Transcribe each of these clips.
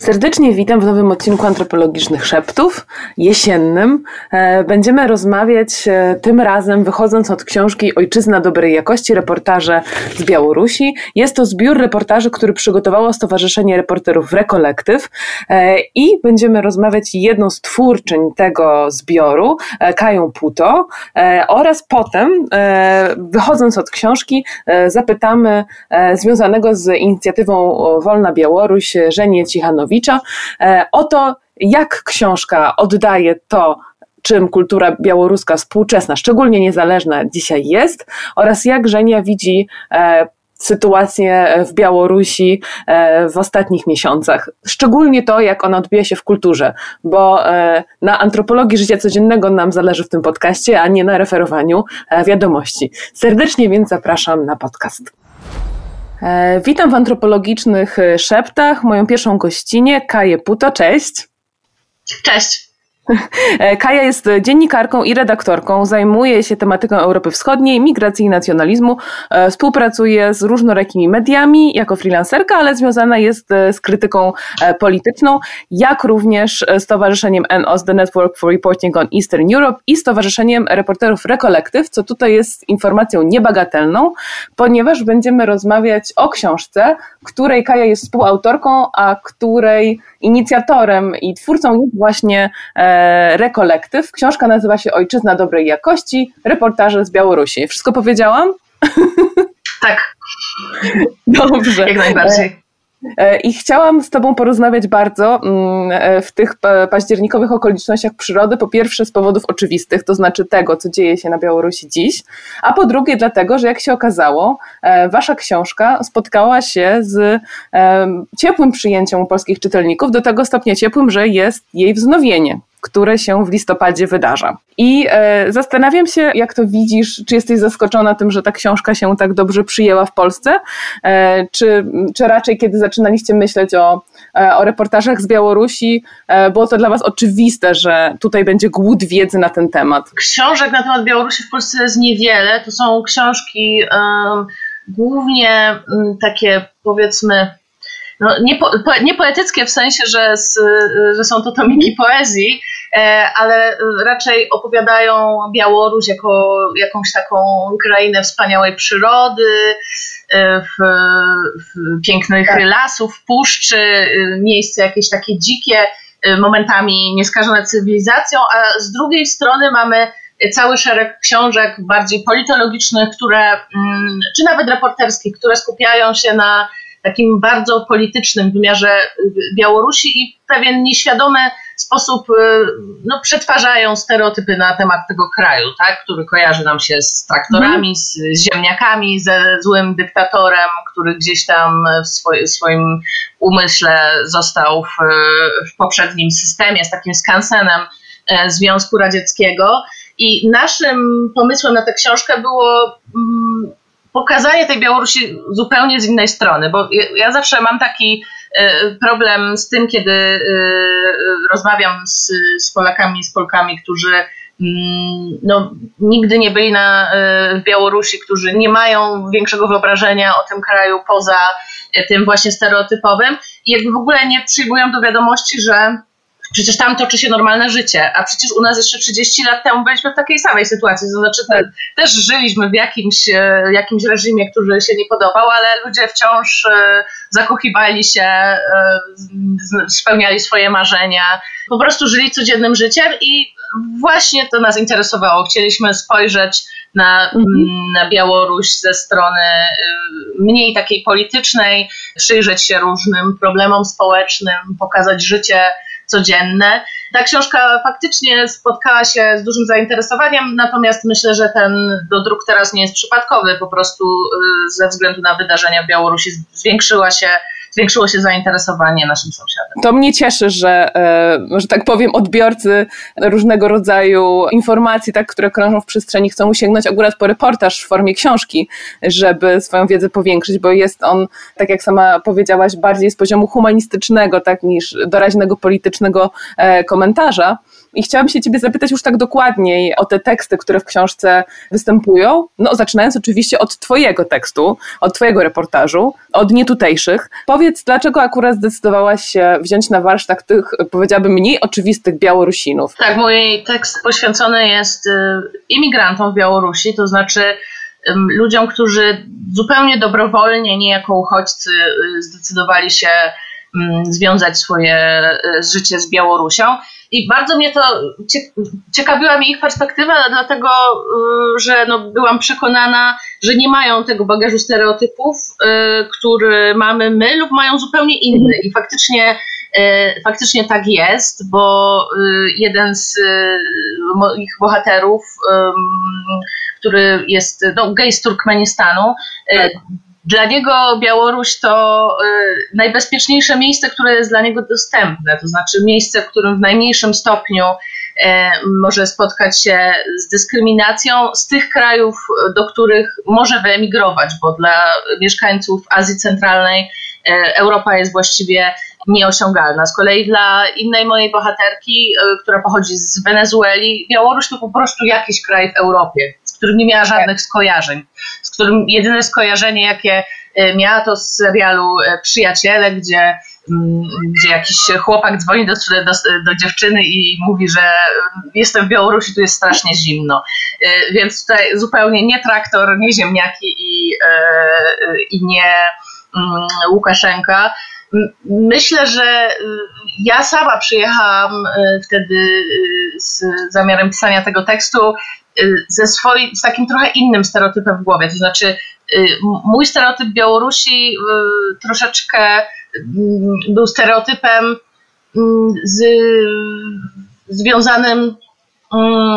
Serdecznie witam w nowym odcinku Antropologicznych Szeptów, jesiennym. E, będziemy rozmawiać e, tym razem, wychodząc od książki Ojczyzna dobrej jakości, reportaże z Białorusi. Jest to zbiór reportaży, który przygotowało Stowarzyszenie Reporterów Rekolektyw e, i będziemy rozmawiać jedną z twórczyń tego zbioru, Kają Puto, oraz potem, wychodząc od książki, zapytamy związanego z inicjatywą Wolna Białoruś Żenię Cichanowicza, E, o to, jak książka oddaje to, czym kultura białoruska współczesna, szczególnie niezależna dzisiaj jest oraz jak Żenia widzi e, sytuację w Białorusi e, w ostatnich miesiącach. Szczególnie to, jak ona odbija się w kulturze, bo na antropologii życia codziennego nam zależy w tym podcaście, a nie na referowaniu wiadomości. Serdecznie więc zapraszam na podcast. E, witam w antropologicznych e, szeptach. Moją pierwszą gościnie Kaję Puto. Cześć. Cześć. E, Kaja jest dziennikarką i redaktorką, zajmuje się tematyką Europy Wschodniej, migracji i nacjonalizmu, e, współpracuje z różnorakimi mediami jako freelancerka, ale związana jest e, z krytyką polityczną, jak również Stowarzyszeniem NOS, The Network for Reporting on Eastern Europe i Stowarzyszeniem Reporterów Recollective, co tutaj jest informacją niebagatelną, ponieważ będziemy rozmawiać o książce, której Kaja jest współautorką, a której inicjatorem i twórcą jest właśnie e, Rekolektyw. Książka nazywa się Ojczyzna dobrej jakości, reportaże z Białorusi. Wszystko powiedziałam? Tak. Dobrze. Jak najbardziej. E, I chciałam z Tobą porozmawiać bardzo mm, e, w tych październikowych okolicznościach przyrody. Po pierwsze, z powodów oczywistych, to znaczy tego, co dzieje się na Białorusi dziś, a po drugie, dlatego, że jak się okazało, e, Wasza książka spotkała się z ciepłym przyjęciem u polskich czytelników, do tego stopnia ciepłym, że jest jej wznowienie które się w listopadzie wydarza. I e, zastanawiam się, jak to widzisz, czy jesteś zaskoczona tym, że ta książka się tak dobrze przyjęła w Polsce, e, czy, czy raczej kiedy zaczynaliście myśleć o, e, o reportażach z Białorusi, e, było to dla Was oczywiste, że tutaj będzie głód wiedzy na ten temat? Książek na temat Białorusi w Polsce jest niewiele. To są książki głównie takie, powiedzmy, no, nie, po, nie poetyckie w sensie, że, z, że są to tomiki poezji, e, ale raczej opowiadają Białoruś jako jakąś taką krainę wspaniałej przyrody, e, w, w pięknych tak. lasów, puszczy, miejsce jakieś takie dzikie, e, momentami nieskażone cywilizacją, a z drugiej strony mamy cały szereg książek bardziej politologicznych, które, mm, czy nawet reporterskich, które skupiają się na takim bardzo politycznym wymiarze Białorusi i w pewien nieświadomy sposób y, no, przetwarzają stereotypy na temat tego kraju, tak, który kojarzy nam się z traktorami, z, z ziemniakami, ze złym dyktatorem, który gdzieś tam w swoim, swoim umyśle został w, w poprzednim systemie, z takim skansenem e, Związku Radzieckiego. I naszym pomysłem na tę książkę było mm, pokazanie tej Białorusi zupełnie z innej strony, bo ja, zawsze mam taki e, problem z tym, kiedy e, rozmawiam z, z Polakami, z Polkami, którzy mm, no, nigdy nie byli na, e, w Białorusi, którzy nie mają większego wyobrażenia o tym kraju poza tym właśnie stereotypowym. I jakby w ogóle nie przyjmują do wiadomości, że Przecież tam toczy się normalne życie, a przecież u nas jeszcze 30 lat temu byliśmy w takiej samej sytuacji. To znaczy, te, też żyliśmy w jakimś, e, jakimś reżimie, który się nie podobał, ale ludzie wciąż e, zakochiwali się, e, spełniali swoje marzenia, po prostu żyli codziennym życiem i właśnie to nas interesowało. Chcieliśmy spojrzeć na, mhm. na Białoruś ze strony mniej takiej politycznej, przyjrzeć się różnym problemom społecznym, pokazać życie codzienne. Ta książka faktycznie spotkała się z dużym zainteresowaniem, natomiast myślę, że ten dodruk teraz nie jest przypadkowy. Po prostu y, ze względu na wydarzenia w Białorusi zwiększyła się zwiększyło się zainteresowanie naszym sąsiadem. To mnie cieszy, że, e, że tak powiem, odbiorcy różnego rodzaju informacji, tak, które krążą w przestrzeni, chcą sięgnąć akurat po reportaż w formie książki, żeby swoją wiedzę powiększyć, bo jest on, tak jak sama powiedziałaś, bardziej z poziomu humanistycznego, tak, niż doraźnego politycznego e, komentarza. I chciałabym się Ciebie zapytać już tak dokładniej o te teksty, które w książce występują. No, zaczynając oczywiście od Twojego tekstu, od Twojego reportażu, od nietutejszych. Powiedz powiedz, dlaczego akurat zdecydowałaś się wziąć na warsztat tych, powiedziałabym, mniej oczywistych Białorusinów? Tak, mój tekst poświęcony jest y, imigrantom w Białorusi, to znaczy ludziom, którzy zupełnie dobrowolnie, nie jako uchodźcy, y, zdecydowali się związać swoje y, życie z Białorusią. I bardzo mnie to ciekawiła mi ich perspektywa, dlatego, że no, byłam przekonana, że nie mają tego bagażu stereotypów, który mamy my, lub mają zupełnie inny. I faktycznie faktycznie tak jest, bo jeden z moich bohaterów który jest no, gej z Turkmenistanu. Tak. Dla niego Białoruś to e, najbezpieczniejsze miejsce, które jest dla niego dostępne, to znaczy miejsce, w którym w najmniejszym stopniu e, może spotkać się z dyskryminacją z tych krajów, do których może wyemigrować, bo dla mieszkańców Azji Centralnej Europa jest właściwie nieosiągalna. Z kolei dla innej mojej bohaterki, która pochodzi z Wenezueli, Białoruś to po prostu jakiś kraj w Europie którym nie miała żadnych skojarzeń, z którym jedyne skojarzenie, jakie e, miała, to z serialu e, Przyjaciele, gdzie, mm, gdzie jakiś chłopak dzwoni do, do, do dziewczyny i mówi, że mm, jestem w Białorusi, tu jest strasznie zimno. E, więc tutaj zupełnie nie traktor, nie ziemniaki i, i nie mm, Łukaszenka. Myślę, że ja sama przyjechałam wtedy z zamiarem pisania tego tekstu ze swoim, z takim trochę innym stereotypem w głowie. To znaczy, y, mój stereotyp Białorusi y, troszeczkę był stereotypem z, związanym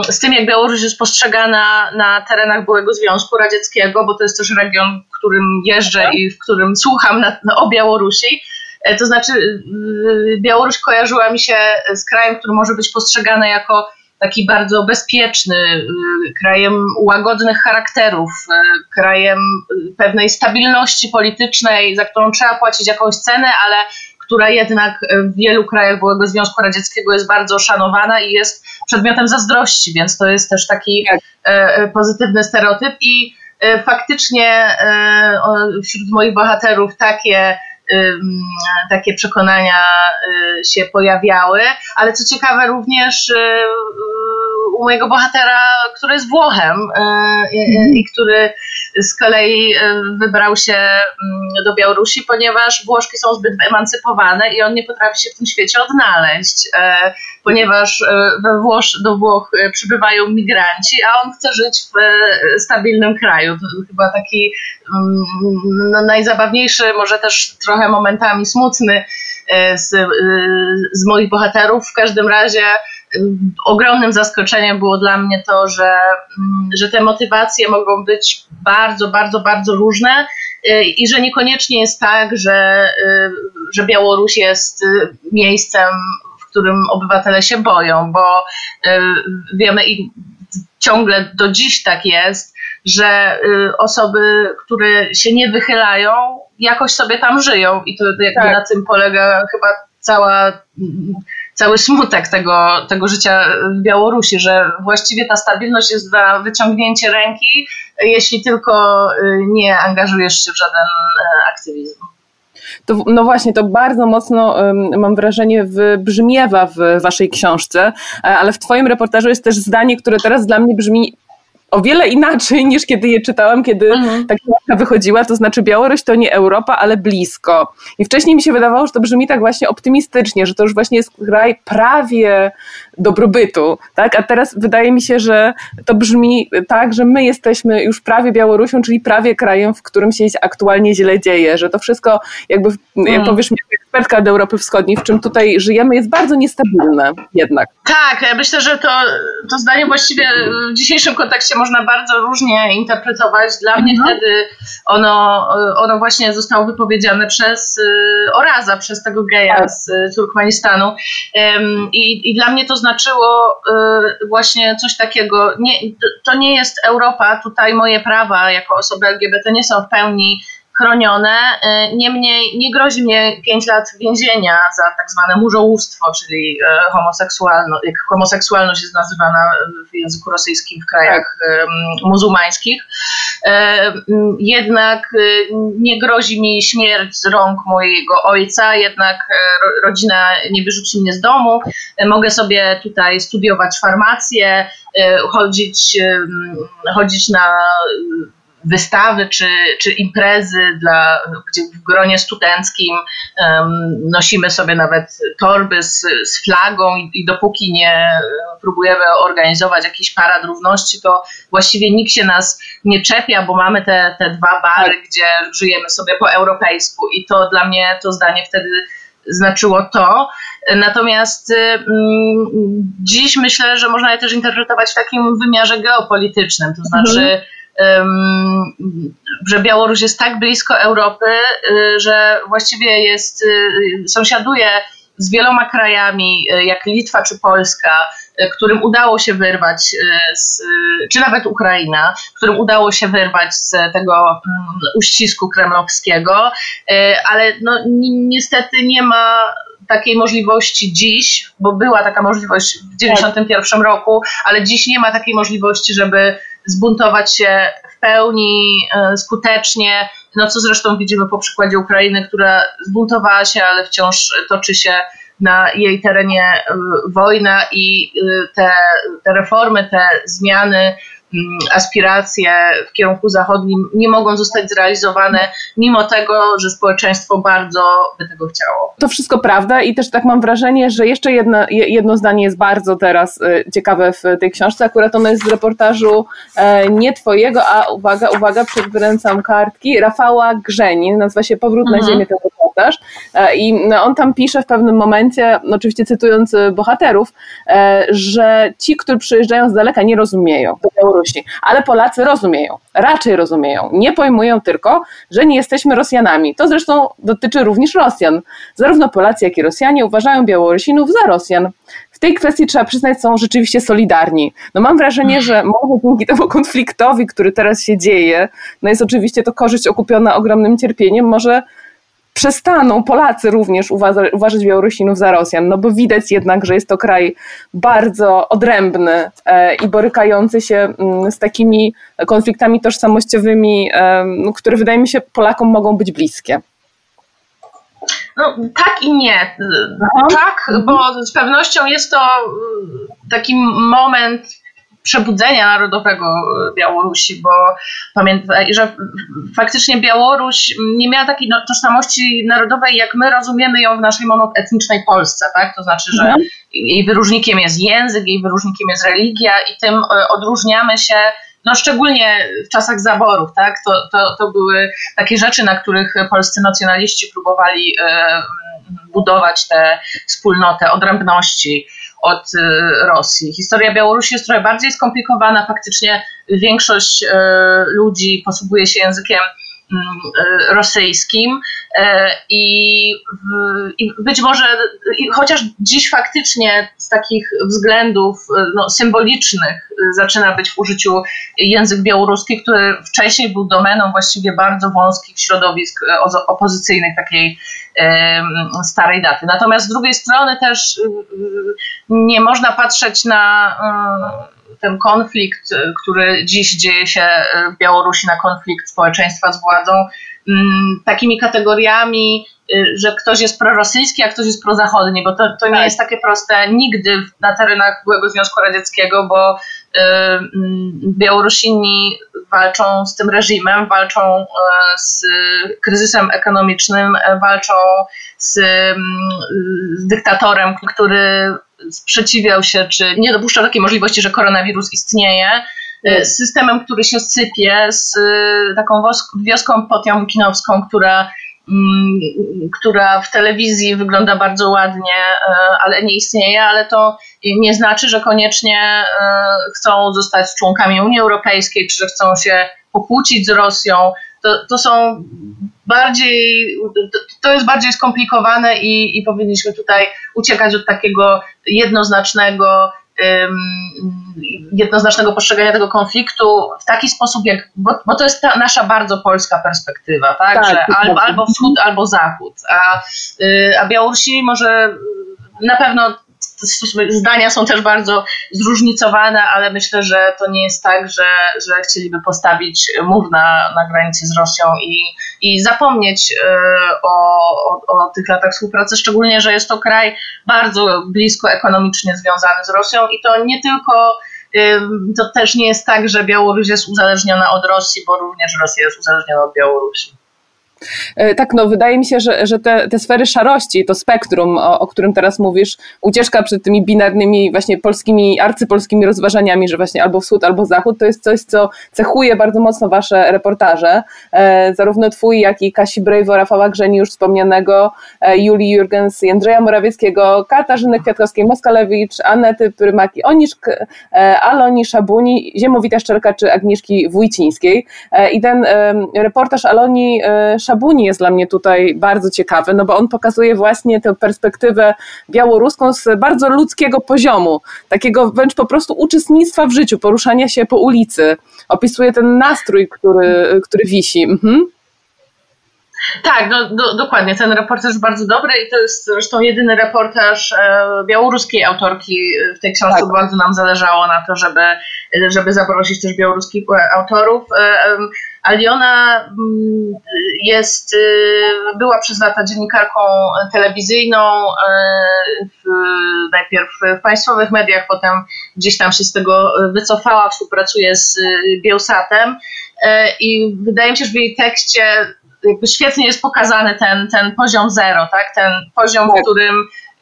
z tym, jak Białoruś jest postrzegana na terenach byłego Związku Radzieckiego, bo to jest też region, w którym jeżdżę i w którym słucham na, o Białorusi. E, to znaczy, Białoruś kojarzyła mi się z krajem, który może być postrzegany jako taki bardzo bezpieczny, y, krajem łagodnych charakterów, y, krajem y, pewnej stabilności politycznej, za którą trzeba płacić jakąś cenę, ale która jednak w wielu krajach byłego Związku Radzieckiego jest bardzo szanowana i jest przedmiotem zazdrości, więc to jest też taki tak. pozytywny stereotyp i faktycznie wśród moich bohaterów takie takie przekonania się pojawiały, ale co ciekawe również u mojego bohatera, który jest Włochem mm. i który z kolei wybrał się mm, do Białorusi, ponieważ Włoszki są zbyt emancypowane i on nie potrafi się w tym świecie odnaleźć, e, ponieważ e, we Włosz, do Włoch e, przybywają migranci, a on chce żyć w stabilnym kraju. To chyba taki mm, no, najzabawniejszy, może też trochę momentami smutny z, z moich bohaterów. W każdym razie ogromnym zaskoczeniem było dla mnie to, że, mm, że te motywacje mogą być bardzo, bardzo, bardzo różne y, i że niekoniecznie jest tak, że, y, że Białoruś jest y, miejscem, w którym obywatele się boją, bo wiemy i ciągle do dziś tak jest, że osoby, które się nie wychylają, jakoś sobie tam żyją i to jakby tak. na tym polega chyba cała cały smutek tego, tego życia w Białorusi, że właściwie ta stabilność jest za wyciągnięcie ręki, jeśli tylko y, nie angażujesz się w żaden e, aktywizm. To, no właśnie, to bardzo mocno mam wrażenie wybrzmiewa w waszej książce, e, ale w twoim reportażu jest też zdanie, które teraz dla mnie brzmi o wiele inaczej niż kiedy je czytałam, kiedy mhm. ta książka wychodziła, to znaczy Białoruś to nie Europa, ale blisko. I wcześniej mi się wydawało, że to brzmi tak właśnie optymistycznie, że to już właśnie jest kraj prawie dobrobytu, tak? A teraz wydaje mi się, że to brzmi tak, że my jesteśmy już prawie Białorusią, czyli prawie krajem, w którym się aktualnie źle dzieje, że to wszystko jakby, jak mhm. powiesz mi, ekspertka od Europy Wschodniej, w czym tutaj żyjemy, jest bardzo niestabilne jednak. Tak, ja myślę, że to, to zdanie właściwie w dzisiejszym kontekście można bardzo różnie interpretować. Dla mnie mhm. wtedy ono, ono właśnie zostało wypowiedziane przez y, Oraza, przez tego geja tak. z Turkmenistanu. I, I dla mnie to znaczyło y, właśnie coś takiego. Nie, to nie jest Europa, tutaj moje prawa jako osoby LGBT nie są w pełni chronione. Niemniej nie grozi mnie 5 lat więzienia za tak zwane murzołóstwo, czyli homoseksualność, jak homoseksualność jest nazywana w języku rosyjskim w krajach tak. muzułmańskich. Jednak nie grozi mi śmierć z rąk mojego ojca, jednak rodzina nie wyrzuci mnie z domu. Mogę sobie tutaj studiować farmację, chodzić, chodzić na wystawy czy, czy imprezy, dla, gdzie w gronie studenckim um, nosimy sobie nawet torby z, z flagą i, i, dopóki nie próbujemy organizować jakiś parad równości, to właściwie nikt się nas nie czepia, bo mamy te, te dwa bary, gdzie żyjemy sobie po europejsku i to dla mnie to zdanie wtedy znaczyło to. Natomiast mm, dziś myślę, że można je też interpretować w takim wymiarze geopolitycznym, to znaczy mhm że Białoruś jest tak blisko Europy, y, że właściwie jest, y, sąsiaduje z wieloma krajami, y, jak Litwa czy Polska, którym udało się wyrwać, z, czy nawet Ukraina, którym udało się wyrwać z tego mm, uścisku kremlowskiego, ale no, niestety nie ma takiej możliwości dziś, bo była taka możliwość w 1991 roku, ale dziś nie ma takiej możliwości, żeby zbuntować się w pełni e, skutecznie, no co zresztą widzimy po przykładzie Ukrainy, która zbuntowała się, ale wciąż toczy się na jej terenie e, wojna i e, te, te reformy, te zmiany aspiracje w kierunku zachodnim nie mogą zostać zrealizowane, mimo tego, że społeczeństwo bardzo by tego chciało. To wszystko prawda i też tak mam wrażenie, że jeszcze jedno, jedno zdanie jest bardzo teraz e, ciekawe w tej książce. Akurat ono jest z reportażu e, nie twojego, a uwaga, uwaga, przekręcam kartki, Rafała Grzeni, nazywa się Powrót mhm. na ziemię ten e, i on tam pisze w pewnym momencie, oczywiście cytując bohaterów, że ci, którzy przyjeżdżają z daleka nie rozumieją Białorusi Białorusi, ale Polacy rozumieją, raczej rozumieją, nie pojmują tylko, że nie jesteśmy Rosjanami. To zresztą dotyczy również Rosjan. Zarówno Polacy, jak i Rosjanie uważają Białorusinów za Rosjan. W tej kwestii trzeba przyznać, są rzeczywiście solidarni. No mam wrażenie, że może dzięki temu konfliktowi, który teraz się dzieje, no jest oczywiście to korzyść okupiona ogromnym cierpieniem, może przestaną Polacy również uważa, uważać Białorusinów za Rosjan, no bo widać jednak, że jest to kraj bardzo odrębny e, i borykający się mm, z takimi konfliktami tożsamościowymi, które wydaje mi się Polakom mogą być bliskie. No, tak i nie. Aha. Tak, bo z pewnością jest to mm, taki moment przebudzenia narodowego e, Białorusi, bo pamiętaj, że faktycznie Białoruś nie miała takiej no, tożsamości narodowej, jak my rozumiemy ją w naszej monoetnicznej Polsce, tak? To znaczy, że mhm. jej wyróżnikiem jest język, jej wyróżnikiem jest religia i tym e, odróżniamy się no szczególnie w czasach zaborów, tak, to, to, to były takie rzeczy, na których polscy nacjonaliści próbowali e, budować tę wspólnotę odrębności od y, Rosji. Historia Białorusi jest trochę bardziej skomplikowana. Faktycznie większość y, ludzi posługuje się językiem rosyjskim i, być może, chociaż dziś faktycznie z takich względów no, symbolicznych zaczyna być w użyciu język białoruski, który wcześniej był domeną właściwie bardzo wąskich środowisk opozycyjnych takiej starej daty. Natomiast z drugiej strony też nie można patrzeć na ten konflikt, który dziś dzieje się w Białorusi, na konflikt społeczeństwa z władzą, takimi kategoriami, że ktoś jest prorosyjski, a ktoś jest prozachodni, bo to, to nie tak. jest takie proste nigdy na terenach byłego Związku Radzieckiego, bo Białorusini walczą z tym reżimem, walczą e, z kryzysem ekonomicznym, e, walczą z, z dyktatorem, który sprzeciwiał się, czy nie dopuszczał takiej możliwości, że koronawirus istnieje systemem, który się sypie, z taką wioską potiomkinowską, która Mm, która w telewizji wygląda bardzo ładnie, e, ale nie istnieje, ale to nie znaczy, że koniecznie chcą zostać członkami Unii Europejskiej, czy że chcą się pokłócić z Rosją. To, to są bardziej, to jest bardziej skomplikowane i, i powinniśmy tutaj uciekać od takiego jednoznacznego jednoznacznego postrzegania tego konfliktu w taki sposób, jak, bo, bo to jest ta nasza bardzo polska perspektywa, tak? tak że albo, albo wschód, albo zachód. A, y, a Białorusi może na pewno zdania są też bardzo zróżnicowane, ale myślę, że to nie jest tak, że, że chcieliby postawić mów na, na granicy z Rosją i, i zapomnieć e, o, o, o tych latach współpracy, szczególnie, że jest to kraj bardzo blisko ekonomicznie związany z Rosją i to nie tylko to też nie jest tak, że Białoruś jest uzależniona od Rosji, bo również Rosja jest uzależniona od Białorusi. E, tak, no wydaje mi się, że, że te, te sfery szarości, to spektrum, o, o, którym teraz mówisz, ucieczka przed tymi binarnymi właśnie polskimi, arcypolskimi rozważaniami, że właśnie albo wschód, albo zachód, to jest coś, co cechuje bardzo mocno wasze reportaże. E, zarówno twój, jak i Kasi Brejwo, Rafała Grzeni już wspomnianego, e, Julii Jurgens i Andrzeja Morawieckiego, Katarzyny Kwiatkowskiej, Moskalewicz, Anety Prymaki-Oniszk, e, Aloni Szabuni, Ziemowita Szczelka czy Agnieszki Wójcińskiej. I ten reportaż Aloni Szabuni Szabuni jest dla mnie tutaj bardzo ciekawy, no bo on pokazuje właśnie tę perspektywę białoruską z bardzo ludzkiego poziomu, takiego wręcz po prostu uczestnictwa w życiu, poruszania się po ulicy. Opisuje ten nastrój, który, który wisi. Mhm. Tak, no, do, dokładnie. Ten reportaż bardzo dobry i to jest zresztą jedyny reportaż e, białoruskiej autorki w tej książce. Tak. Bardzo nam zależało na to, żeby, żeby zaprosić też białoruskich autorów. E, e, Aliona mm, jest, y, była przez lata dziennikarką telewizyjną, y, w, najpierw w państwowych mediach, potem gdzieś tam się z tego wycofała, współpracuje z Bielsatem i wydaje mi się, że w jej tekście jakby świetnie jest pokazany ten, ten poziom zero, tak? ten poziom, tak. w którym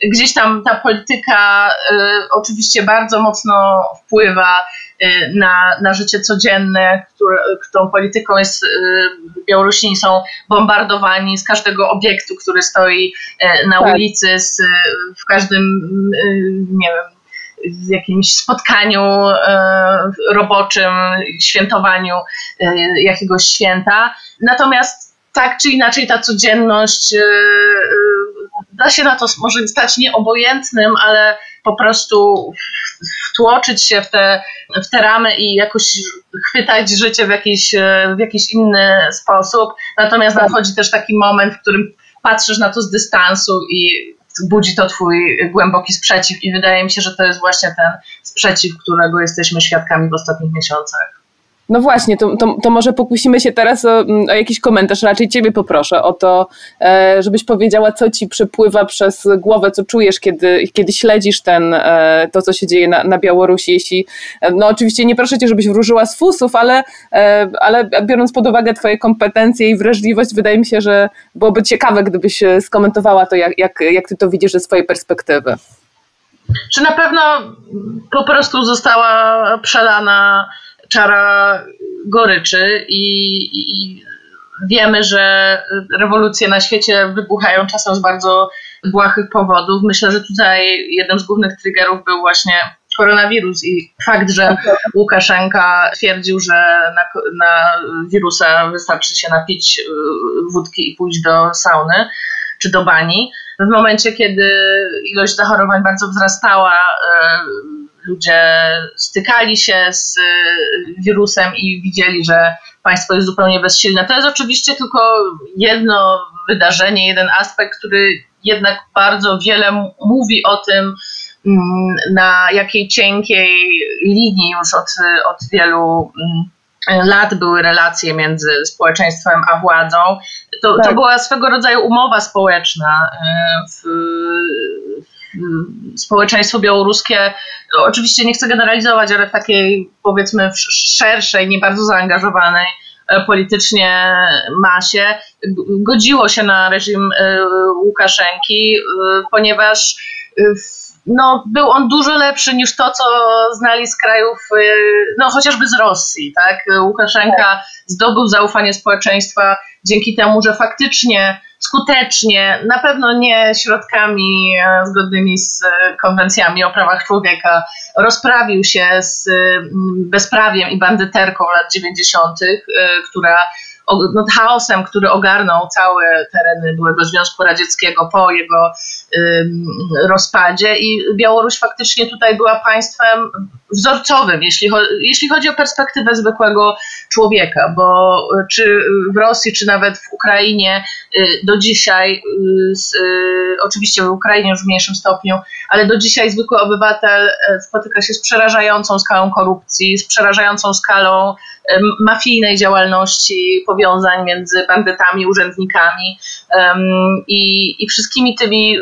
gdzieś tam ta polityka y, oczywiście bardzo mocno wpływa y, na, na życie codzienne, które, którą polityką jest, y, Białorusini są bombardowani z każdego obiektu, który stoi na tak. ulicy, z, w każdym, nie wiem, w jakimś spotkaniu roboczym, świętowaniu jakiegoś święta. Natomiast tak czy inaczej ta codzienność, da się na to może stać nieobojętnym, ale po prostu wtłoczyć się w te, w te ramy i jakoś chwytać życie w jakiś, e, w jakiś inny sposób. Natomiast tak. nadchodzi też taki moment, w którym patrzysz na to z dystansu i budzi to twój głęboki sprzeciw i wydaje mi się, że to jest właśnie ten sprzeciw, którego jesteśmy świadkami w ostatnich miesiącach. No właśnie, to, to, to, może pokusimy się teraz o, o, jakiś komentarz. Raczej Ciebie poproszę o to, e, żebyś powiedziała, co Ci przepływa przez głowę, co czujesz, kiedy, kiedy śledzisz ten, e, to, co się dzieje na, na Białorusi. Jeśli, e, no oczywiście nie proszę Cię, żebyś wróżyła z fusów, ale, ale biorąc pod uwagę Twoje kompetencje i wrażliwość, wydaje mi się, że byłoby ciekawe, gdybyś skomentowała to, jak, jak, jak Ty to widzisz ze swojej perspektywy. Czy na pewno po prostu została przelana czara goryczy i, i wiemy, że rewolucje na świecie wybuchają czasem z bardzo błahych powodów. Myślę, że tutaj jednym z głównych triggerów był właśnie koronawirus i fakt, że Łukaszenka twierdził, że na, na wirusa wystarczy się napić y, wódki i pójść do sauny czy do bani. W momencie, kiedy ilość zachorowań bardzo wzrastała, y, ludzie stykali się z y, wirusem i widzieli, że państwo jest zupełnie bezsilne. To jest oczywiście tylko jedno wydarzenie, jeden aspekt, który jednak bardzo wiele mówi o tym, na jakiej cienkiej linii już od, od wielu lat były relacje między społeczeństwem a władzą. To, tak. to była swego rodzaju umowa społeczna y, w, społeczeństwo białoruskie, oczywiście nie chcę generalizować, ale w takiej powiedzmy szerszej, nie bardzo zaangażowanej e, politycznie masie, godziło się na reżim e, Łukaszenki, e, ponieważ no, był on dużo lepszy niż to, co znali z krajów, no chociażby z Rosji. Tak? Łukaszenka tak. zdobył zaufanie społeczeństwa dzięki temu, że faktycznie skutecznie, na pewno nie środkami e, zgodnymi z e, konwencjami o prawach człowieka, rozprawił się z bezprawiem i bandyterką lat 90., e, która no, chaosem, który ogarnął całe tereny byłego Związku Radzieckiego po jego rozpadzie i Białoruś faktycznie tutaj była państwem wzorcowym, jeśli, jeśli chodzi o perspektywę zwykłego człowieka, bo czy w Rosji, czy nawet w Ukrainie y, do dzisiaj, y, y, oczywiście w Ukrainie już w mniejszym stopniu, ale do dzisiaj zwykły obywatel spotyka się z przerażającą skalą korupcji, z przerażającą skalą mafijnej działalności, powiązań między bandytami, urzędnikami i, i wszystkimi tymi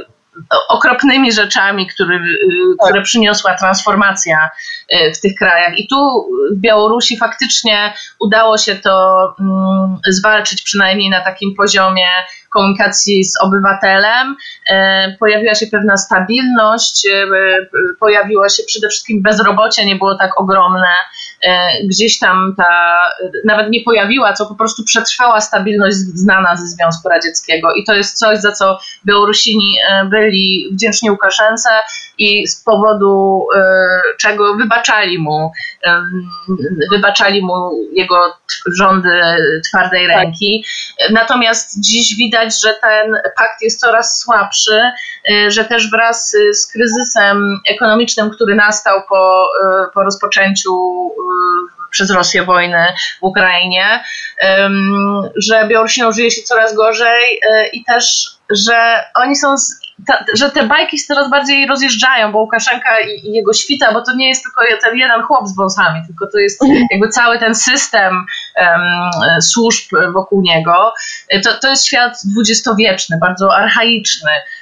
okropnymi rzeczami, który, y, które tak. przyniosła transformacja y, w tych krajach. I tu w Białorusi faktycznie udało się to mm, zwalczyć przynajmniej na takim poziomie komunikacji z obywatelem. E, pojawiła się pewna stabilność, e, pojawiło się przede wszystkim bezrobocie, nie było tak ogromne. E, gdzieś tam ta, nawet nie pojawiła, co po prostu przetrwała stabilność znana ze Związku Radzieckiego. I to jest coś, za co Białorusini byli wdzięczni Łukaszence i z powodu czego wybaczali mu, wybaczali mu jego rządy twardej tak. ręki. Natomiast dziś widać, że ten pakt jest coraz słabszy, że też wraz z kryzysem ekonomicznym, który nastał po, po rozpoczęciu przez Rosję wojny w Ukrainie, że Białorusinom żyje się coraz gorzej i też, że oni są że te bajki się coraz bardziej rozjeżdżają, bo Łukaszenka i, jego świta, bo to nie jest tylko ten jeden chłop z wąsami, tylko to jest jakby cały ten system służb wokół niego. To, to jest świat dwudziestowieczny, bardzo archaiczny, E,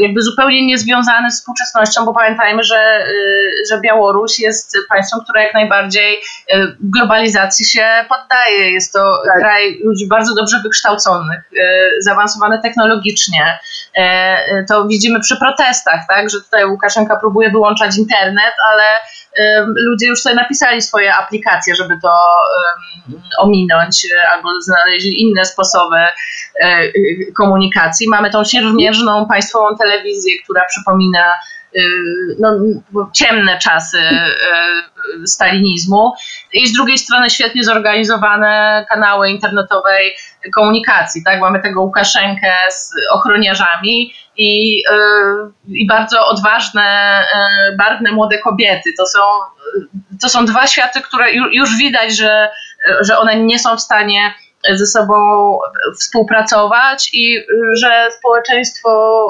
jakby zupełnie niezwiązany z współczesnością, bo pamiętajmy, że, e, że Białoruś jest państwem, które jak najbardziej e, globalizacji się poddaje. Jest to tak. kraj ludzi bardzo dobrze wykształconych, zaawansowany technologicznie. To widzimy przy protestach, tak, że tutaj Łukaszenka próbuje wyłączać internet, ale ludzie już sobie napisali swoje aplikacje, żeby to ominąć albo znaleźli inne sposoby komunikacji. Mamy tą siermierzną państwową telewizję, która przypomina no, ciemne czasy stalinizmu i z drugiej strony świetnie zorganizowane kanały internetowej komunikacji. Tak? Mamy tego Łukaszenkę z ochroniarzami i, i bardzo odważne, barwne młode kobiety. To są, to są dwa światy, które już widać, że, że one nie są w stanie ze sobą współpracować i że społeczeństwo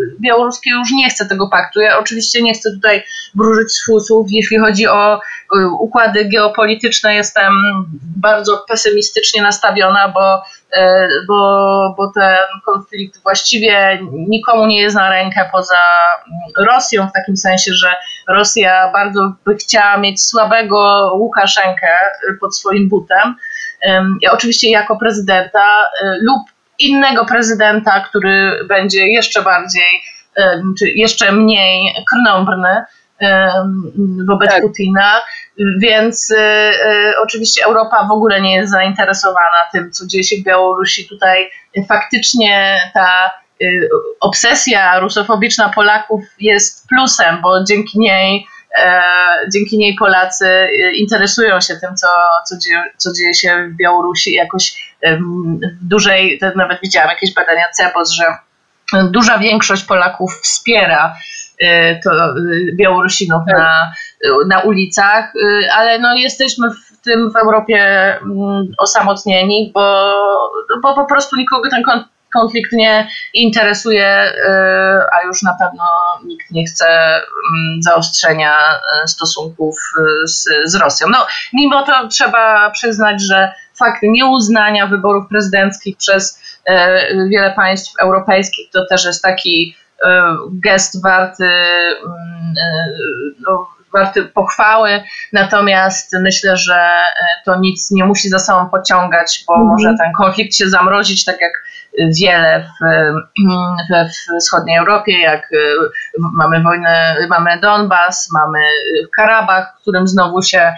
y, białoruskie już nie chce tego paktu. Ja oczywiście nie chcę tutaj wróżyć z fusów. Jeśli chodzi o y, układy geopolityczne, jestem bardzo pesymistycznie nastawiona, bo, y, bo, bo ten konflikt właściwie nikomu nie jest na rękę poza Rosją, w takim sensie, że Rosja bardzo by chciała mieć słabego Łukaszenkę pod swoim butem ja oczywiście jako prezydenta y, lub innego prezydenta, który będzie jeszcze bardziej, czy jeszcze mniej krnąbrny wobec tak. Putina, więc y, y, oczywiście Europa w ogóle nie jest zainteresowana tym, co dzieje się w Białorusi. Tutaj faktycznie ta obsesja rusofobiczna Polaków jest plusem, bo dzięki niej E, dzięki niej Polacy e, interesują się tym, co, co, dzieje, co dzieje się w Białorusi. Jakoś w dużej, nawet widziałam jakieś badania CEPOS, że duża większość Polaków wspiera e, to Białorusinów tak. na, na ulicach, ale no jesteśmy w tym w Europie mm, osamotnieni, bo, bo po prostu nikogo ten konflikt nie interesuje, y, a już na pewno nikt nie chce mm, zaostrzenia y, stosunków y, z, z Rosją. No, mimo to trzeba przyznać, że fakt nieuznania wyborów prezydenckich przez wiele państw europejskich to też jest taki gest warty mm, no, warty pochwały, natomiast myślę, że to nic nie musi za sobą pociągać, bo mm -hmm. może ten konflikt się zamrozić, tak jak wiele w, we wschodniej Europie, jak y, mamy wojnę, mamy Donbas, mamy Karabach, w którym znowu się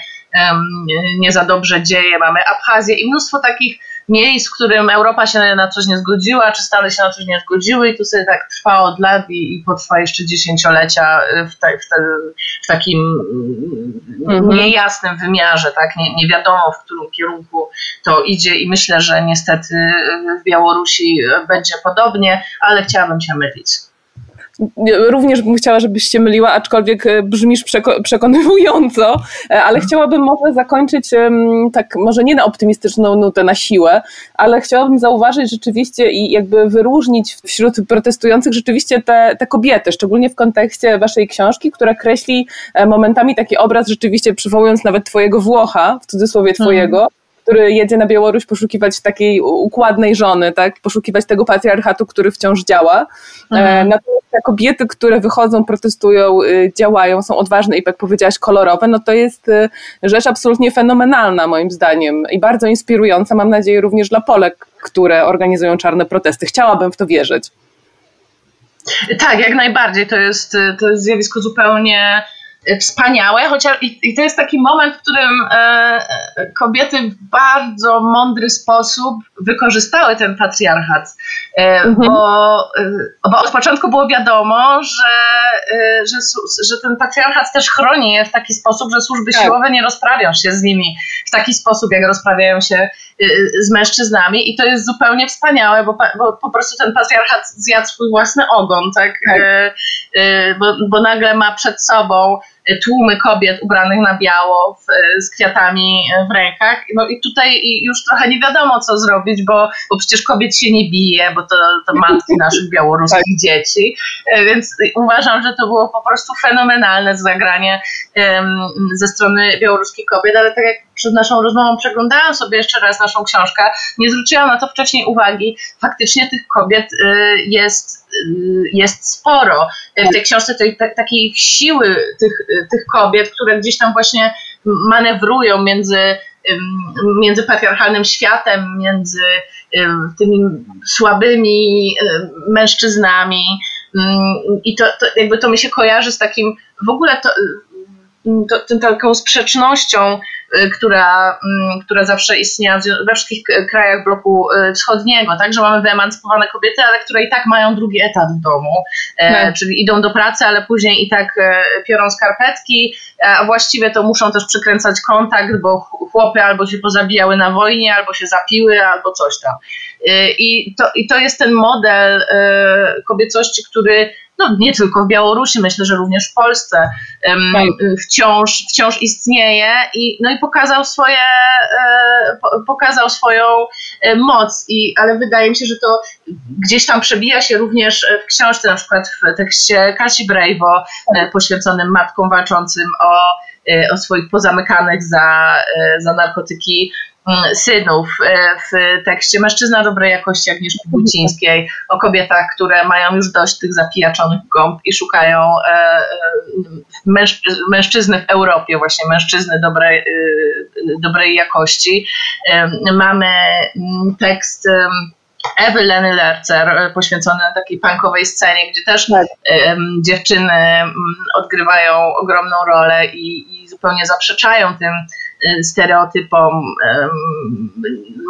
nie za dobrze dzieje, mamy Abchazję i mnóstwo takich miejsc, w którym Europa się na coś nie zgodziła, czy Stany się na coś nie zgodziły i to sobie tak trwa od lat i, i potrwa jeszcze dziesięciolecia w, te, w, te, w takim mhm. niejasnym wymiarze, tak? Nie, nie wiadomo w którym kierunku to idzie i myślę, że niestety w Białorusi będzie podobnie, ale chciałabym się mylić. Również bym chciała, żebyś się myliła, aczkolwiek e, brzmisz przeko przekonywująco, e, ale chciałabym może zakończyć tak, może nie na optymistyczną nutę, na siłę, ale chciałabym zauważyć rzeczywiście i jakby wyróżnić wśród protestujących rzeczywiście te, te kobiety, szczególnie w kontekście waszej książki, która kreśli e, momentami taki obraz rzeczywiście przywołując nawet twojego Włocha, w cudzysłowie twojego, hmm który jedzie na Białoruś poszukiwać takiej układnej żony, tak? poszukiwać tego patriarchatu, który wciąż działa. E, mhm. Natomiast te kobiety, które wychodzą, protestują, y, działają, są odważne i jak powiedziałaś, kolorowe, no to jest y, rzecz absolutnie fenomenalna moim zdaniem i bardzo inspirująca, mam nadzieję, również dla Polek, które organizują czarne protesty. Chciałabym w to wierzyć. Tak, jak najbardziej. To jest, to jest zjawisko zupełnie wspaniałe, chociaż i, i, to jest taki moment, w którym e, kobiety w bardzo mądry sposób wykorzystały ten patriarchat, e, mhm. bo, e, bo od początku było wiadomo, że, że, że ten patriarchat też chroni je w taki sposób, że służby tak. siłowe nie rozprawią się z nimi w taki sposób, jak rozprawiają się z mężczyznami i to jest zupełnie wspaniałe, bo, bo po prostu ten patriarchat zjadł swój własny ogon, tak? tak. Bo, bo nagle ma przed sobą tłumy kobiet ubranych na biało w, z kwiatami w rękach. No i tutaj już trochę nie wiadomo, co zrobić, bo, bo przecież kobiet się nie bije, bo to, to matki naszych białoruskich tak. dzieci. Więc uważam, że to było po prostu fenomenalne zagranie um, ze strony białoruskich kobiet, ale tak jak przed naszą rozmową przeglądałam sobie jeszcze raz naszą książkę, nie zwróciłam na to wcześniej uwagi. Faktycznie tych kobiet y, jest, y, jest sporo. W tej książce tej takiej siły tych, tych kobiet, które gdzieś tam właśnie manewrują między, między patriarchalnym światem, między tymi słabymi mężczyznami. I to, to jakby to mi się kojarzy z takim w ogóle to, to, taką sprzecznością Y, która, mm, która zawsze istniała we wszystkich krajach bloku y, wschodniego, tak, że mamy wyemancypowane kobiety, ale które i tak mają drugi etat w domu, e, no. czyli idą do pracy, ale później i tak e, piorą skarpetki, a właściwie to muszą też przykręcać kontakt, bo chłopy albo się pozabijały na wojnie, albo się zapiły, albo coś tam. Y, I to, i to jest ten model e, kobiecości, który no nie tylko w Białorusi, myślę, że również w Polsce um, wciąż, wciąż istnieje i, no i pokazał swoje, e, pokazał swoją e, moc, I, ale wydaje mi się, że to gdzieś tam przebija się również w książce, na przykład w tekście Kasi Brejwo e, poświęconym matkom walczącym o, e, o swoich pozamykanych za, e, za narkotyki synów e, w tekście Mężczyzna dobrej jakości Agnieszki Wójcińskiej o kobietach, które mają już dość tych zapijaczonych gąb i szukają e, e, mężczyzny w Europie, właśnie mężczyzny dobrej, dobrej jakości. Mamy mm, tekst Ewy Leny Lercer poświęcony takiej punkowej scenie, gdzie też tak. dziewczyny mm, odgrywają ogromną rolę i, i zupełnie zaprzeczają tym stereotypom,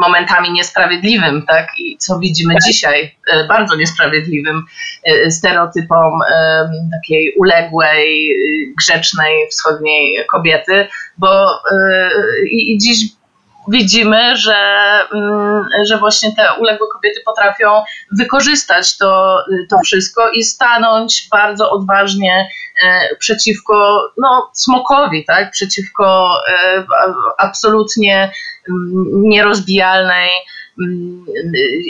momentami niesprawiedliwym, tak? I co widzimy tak. dzisiaj, y, bardzo niesprawiedliwym stereotypom takiej uległej, grzecznej, wschodniej kobiety, bo i, i dziś widzimy, że, mm, że właśnie te uległe kobiety potrafią wykorzystać to, to wszystko i stanąć bardzo odważnie e, przeciwko no, smokowi, tak? przeciwko e, absolutnie mm, nierozbijalnej mm,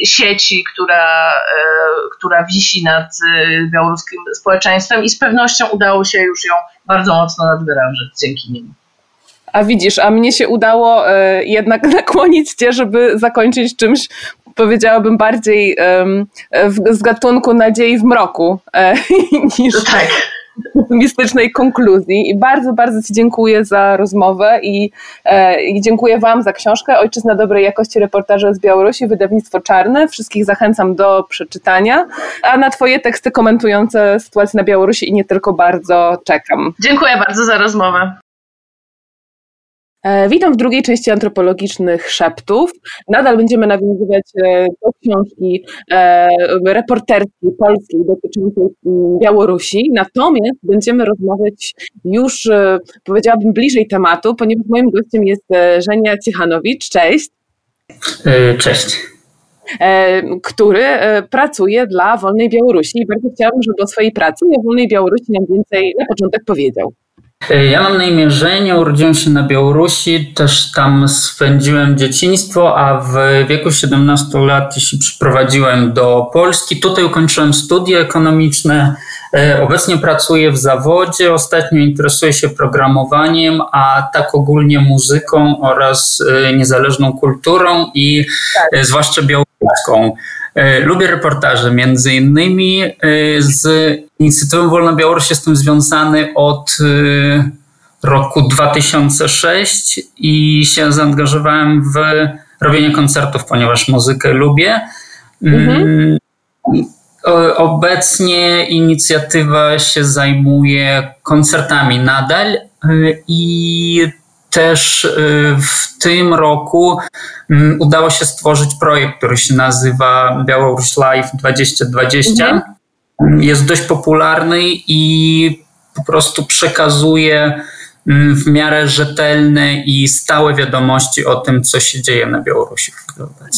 sieci, która, e, która wisi nad białoruskim społeczeństwem i z pewnością udało się już ją bardzo mocno nadwyrężyć dzięki nim. A widzisz, a mnie się udało e, jednak nakłonić cię, żeby zakończyć czymś, powiedziałabym, bardziej z gatunku nadziei w mroku e, niż no tak. mistycznej konkluzji. I bardzo, bardzo Ci dziękuję za rozmowę i, e, i, dziękuję Wam za książkę Ojczyzna dobrej jakości reportaże z Białorusi, wydawnictwo Czarne. Wszystkich zachęcam do przeczytania, a na Twoje teksty komentujące sytuację na Białorusi i nie tylko bardzo czekam. Dziękuję bardzo za rozmowę. E, witam w drugiej części antropologicznych szeptów. Nadal będziemy nawiązywać e, do książki e, reporterskiej polskiej dotyczącej mm, Białorusi, natomiast będziemy rozmawiać już, powiedziałabym, bliżej tematu, ponieważ moim gościem jest Żenia Ciechanowicz. Cześć. Cześć który pracuje dla Wolnej Białorusi i bardzo chciałabym, żeby o swojej pracy i o Wolnej Białorusi nam więcej na początek powiedział. E, ja mam na imię Żenia, urodziłem się na Białorusi, też tam spędziłem dzieciństwo, a w wieku 17 lat się przyprowadziłem do Polski. Tutaj ukończyłem studia ekonomiczne. E, obecnie pracuję w zawodzie, ostatnio interesuję się programowaniem, a tak ogólnie muzyką oraz e, niezależną kulturą i tak. zwłaszcza białoruską. E, lubię reportaże, między innymi e, z inicjatywą Wolna Białoruś jestem związany od e, roku 2006 i się zaangażowałem w robienie koncertów, ponieważ muzykę lubię. Mhm. Mm, obecnie inicjatywa się zajmuje koncertami nadal i też y, w tym roku mm, udało się stworzyć projekt, który się nazywa Białoruś Live 2020. Mhm. Jest dość popularny i po prostu przekazuje mm, w miarę rzetelne i stałe wiadomości o tym, co się dzieje na Białorusi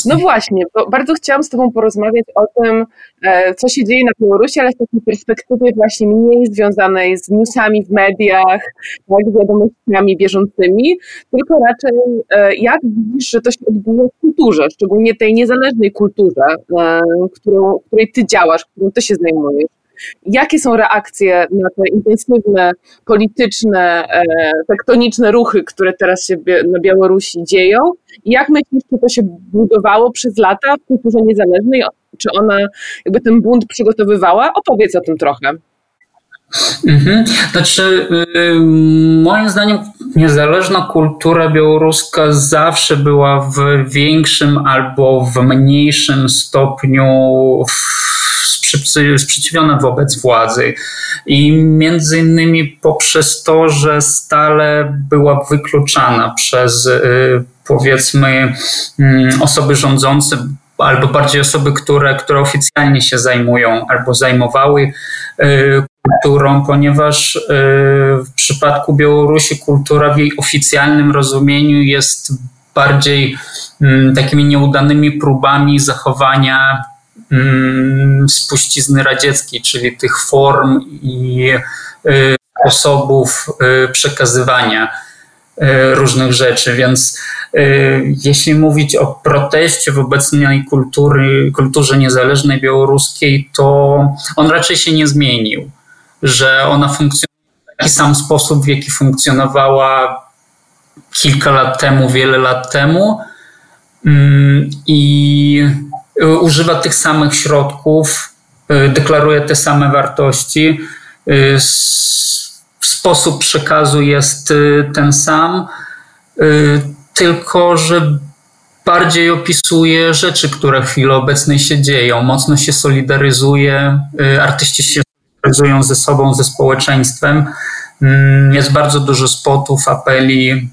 No właśnie, bardzo chciałam z Tobą porozmawiać o tym, e, co się dzieje na Białorusi, ale z takiej perspektywy właśnie mniej związanej z newsami w mediach, tak, z wiadomościami bieżącymi, tylko raczej e, jak widzisz, że to się odbija w kulturze, szczególnie tej niezależnej kulturze, e, którą, której Ty działasz, którą Ty się zajmujesz. Jakie są reakcje na te intensywne, polityczne, e, tektoniczne ruchy, które teraz się na Białorusi dzieją? Jak myślisz, czy to się budowało przez lata w kulturze niezależnej? Czy ona jakby ten bunt przygotowywała? Opowiedz o tym trochę. Mhm. Znaczy, yy, moim zdaniem, niezależna kultura białoruska zawsze była w większym albo w mniejszym stopniu sprzeciwiona wobec władzy. I między innymi poprzez to, że stale była wykluczana przez y, powiedzmy mm, osoby rządzące, albo bardziej osoby, które, które oficjalnie się zajmują albo zajmowały y, kulturą, ponieważ y, w przypadku Białorusi kultura w jej oficjalnym rozumieniu jest bardziej mm, takimi nieudanymi próbami zachowania Mm, spuścizny radzieckiej, czyli tych form i y, sposobów przekazywania różnych rzeczy. Więc jeśli mówić o proteście w obecnej kultury, kulturze niezależnej białoruskiej, to on raczej się nie zmienił, że ona funkcjonuje w taki sam sposób, w jaki funkcjonowała kilka lat temu, wiele lat temu. Mm, I używa tych samych środków, y, deklaruje te same wartości. Y, sposób przekazu jest ten sam, tylko że bardziej opisuje rzeczy, które w chwili obecnej się dzieją. Mocno się solidaryzuje, artyści się solidaryzują ze sobą, ze społeczeństwem. Mm, jest bardzo dużo spotów, apeli,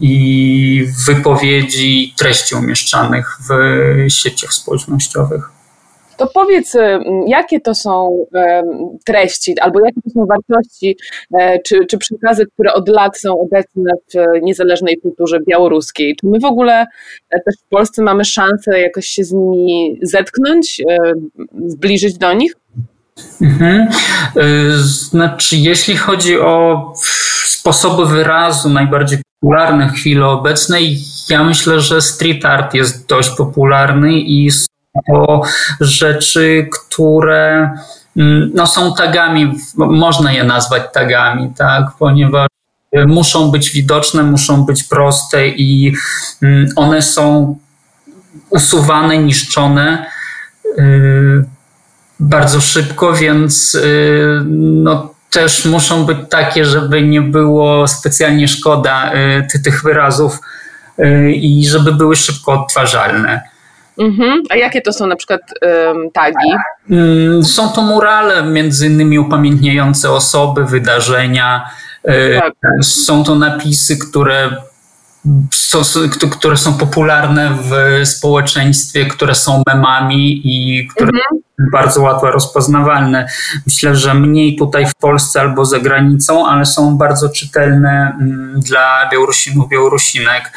i wypowiedzi, treści umieszczanych w sieciach społecznościowych. To powiedz, jakie to są treści, albo jakie to są wartości, e, czy, czy przekazy, które od lat są obecne w niezależnej kulturze białoruskiej? Czy my w ogóle e, też w Polsce mamy szansę jakoś się z nimi zetknąć, e, zbliżyć do nich? Mhm. Znaczy, jeśli chodzi o sposoby wyrazu najbardziej popularne w chwili obecnej, ja myślę, że street art jest dość popularny i to rzeczy, które mm, no, są tagami, można je nazwać tagami, tak, ponieważ muszą być widoczne, muszą być proste i mm, one są usuwane, niszczone y, bardzo szybko, więc y, no, też muszą być takie, żeby nie było specjalnie szkoda tych wyrazów i żeby były szybko odtwarzalne. Mhm. A jakie to są na przykład um, tagi? Są to murale, między innymi upamiętniające osoby, wydarzenia. Tak. Są to napisy, które które są popularne w społeczeństwie, które są memami i które mhm. bardzo łatwo rozpoznawalne. Myślę, że mniej tutaj w Polsce albo za granicą, ale są bardzo czytelne mm, dla Białorusinów, Białorusinek.